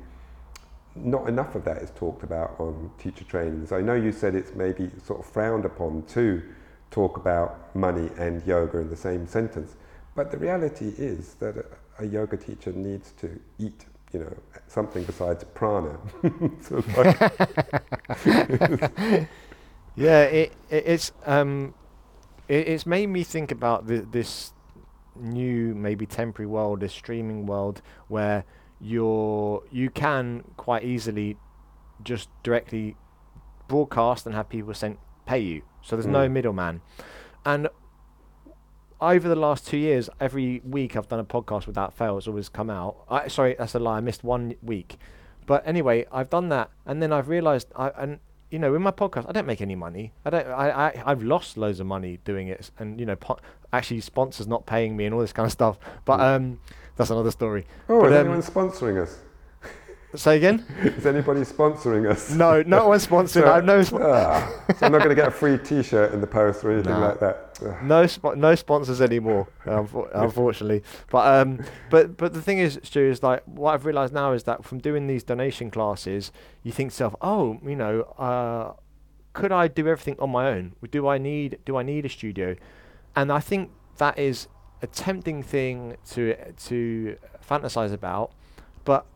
not enough of that is talked about on teacher trainings. I know you said it's maybe sort of frowned upon to talk about money and yoga in the same sentence, but the reality is that a, a yoga teacher needs to eat you know, something besides prana. yeah, it, it, it's um, it, it's made me think about the, this new, maybe temporary world, this streaming world where you're you can quite easily just directly broadcast and have people sent pay you. So there's mm. no middleman. And over the last two years, every week I've done a podcast without fail. It's always come out. I, sorry, that's a lie. I missed one week. But anyway, I've done that, and then I've realised, I, and you know, in my podcast, I don't make any money. I don't. I, I I've lost loads of money doing it, and you know, po- actually sponsors not paying me and all this kind of stuff. But mm. um, that's another story. Oh, but, is um, anyone sponsoring us? Say again? Is anybody sponsoring us? No, no one's sponsoring. so, no sp- ah, so I'm not going to get a free T-shirt in the post or anything nah. like that. No, sp- no sponsors anymore, unfortunately. But um, but but the thing is, Stu, is like what I've realised now is that from doing these donation classes, you think to yourself, oh, you know, uh, could I do everything on my own? Do I need do I need a studio? And I think that is a tempting thing to to fantasize about, but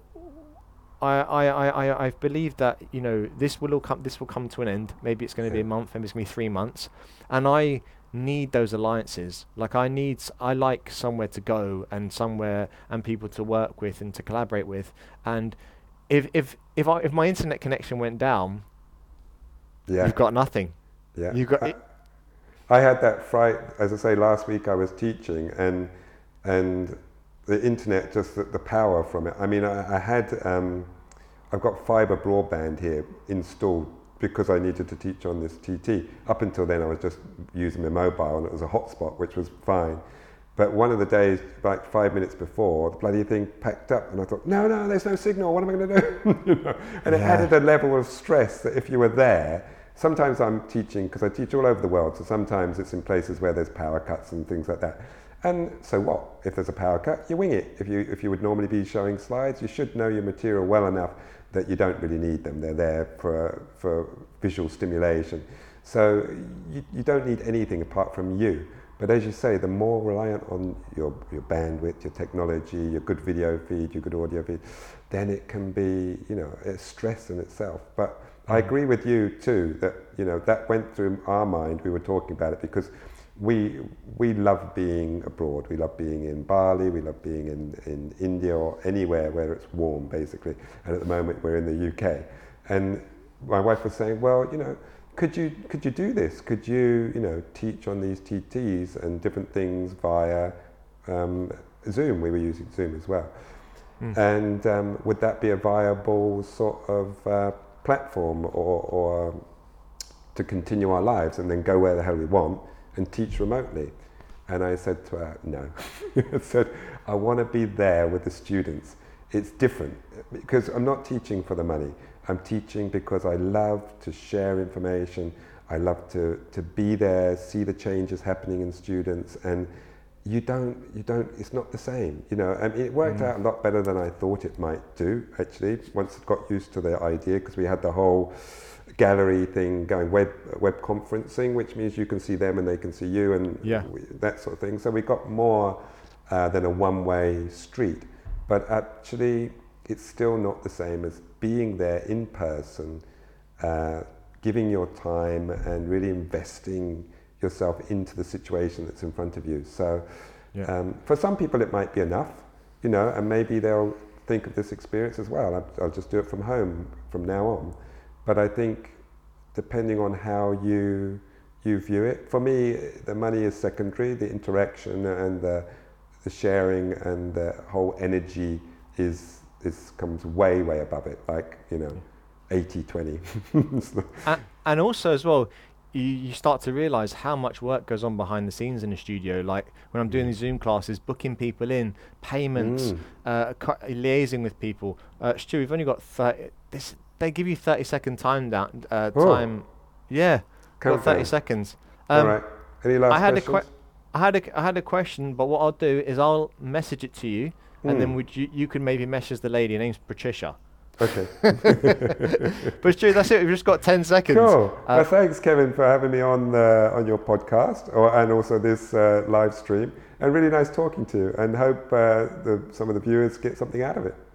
I, I, I, I believe that you know this will all come this will come to an end. Maybe it's going to be a month, maybe it's going to be three months, and I need those alliances. Like I need, I like somewhere to go and somewhere and people to work with and to collaborate with. And if if if I, if my internet connection went down, yeah, you've got nothing. Yeah, you got. I, I had that fright. As I say, last week I was teaching and and the internet, just the, the, power from it. I mean, I, I had, um, I've got fiber broadband here installed because I needed to teach on this TT. Up until then, I was just using my mobile and it was a hotspot, which was fine. But one of the days, like five minutes before, the bloody thing packed up, and I thought, no, no, there's no signal. What am I going to do? you know? And yeah. it added a level of stress that if you were there, sometimes I'm teaching because I teach all over the world. So sometimes it's in places where there's power cuts and things like that. And so what? If there's a power cut, you wing it. If you, if you would normally be showing slides, you should know your material well enough that you don't really need them. They're there for, for visual stimulation. So you, you don't need anything apart from you. But as you say, the more reliant on your, your bandwidth, your technology, your good video feed, your good audio feed, then it can be, you know, a stress in itself. But I mm. agree with you too that, you know, that went through our mind. We were talking about it because we we love being abroad. We love being in Bali. We love being in, in India or anywhere where it's warm, basically. And at the moment, we're in the UK. And my wife was saying, well, you know, could you could you do this? Could you you know teach on these TTs and different things via um, Zoom? We were using Zoom as well. Mm. And um, would that be a viable sort of uh, platform or, or to continue our lives and then go where the hell we want? And teach remotely? And I said to her, no. I said, I want to be there with the students. It's different because I'm not teaching for the money. I'm teaching because I love to share information. I love to, to be there, see the changes happening in students, and you don't, you don't, it's not the same. You know, I mean, it worked mm. out a lot better than I thought it might do, actually, once I got used to the idea, because we had the whole gallery thing going web web conferencing, which means you can see them and they can see you and yeah. we, that sort of thing. So we got more uh, than a one way street, but actually it's still not the same as being there in person, uh, giving your time and really investing yourself into the situation that's in front of you. So yeah. um, for some people it might be enough, you know, and maybe they'll think of this experience as well. I'll, I'll just do it from home from now on. But I think depending on how you you view it. For me, the money is secondary. The interaction and the, the sharing and the whole energy is is comes way way above it. Like you know, 80 20. and, and also as well, you, you start to realize how much work goes on behind the scenes in the studio. Like when I'm doing Mm. these Zoom classes, booking people in, payments, Mm. uh, liaising with people. Uh, Stu, we've only got 30. This, they give you 30 second time down. Uh, Oh. time. Yeah, got 30 seconds. All Um, right. Any last I had a que- I had a, I had a question, but what I'll do is I'll message it to you, and then Mm. would you, you can maybe message the lady. Her name's Patricia. Okay. But Stu, that's it. We've just got 10 seconds. Cool. Uh, well, thanks, Kevin, for having me on uh, on your podcast or, and also this uh, live stream. And really nice talking to you. And hope uh, the, some of the viewers get something out of it.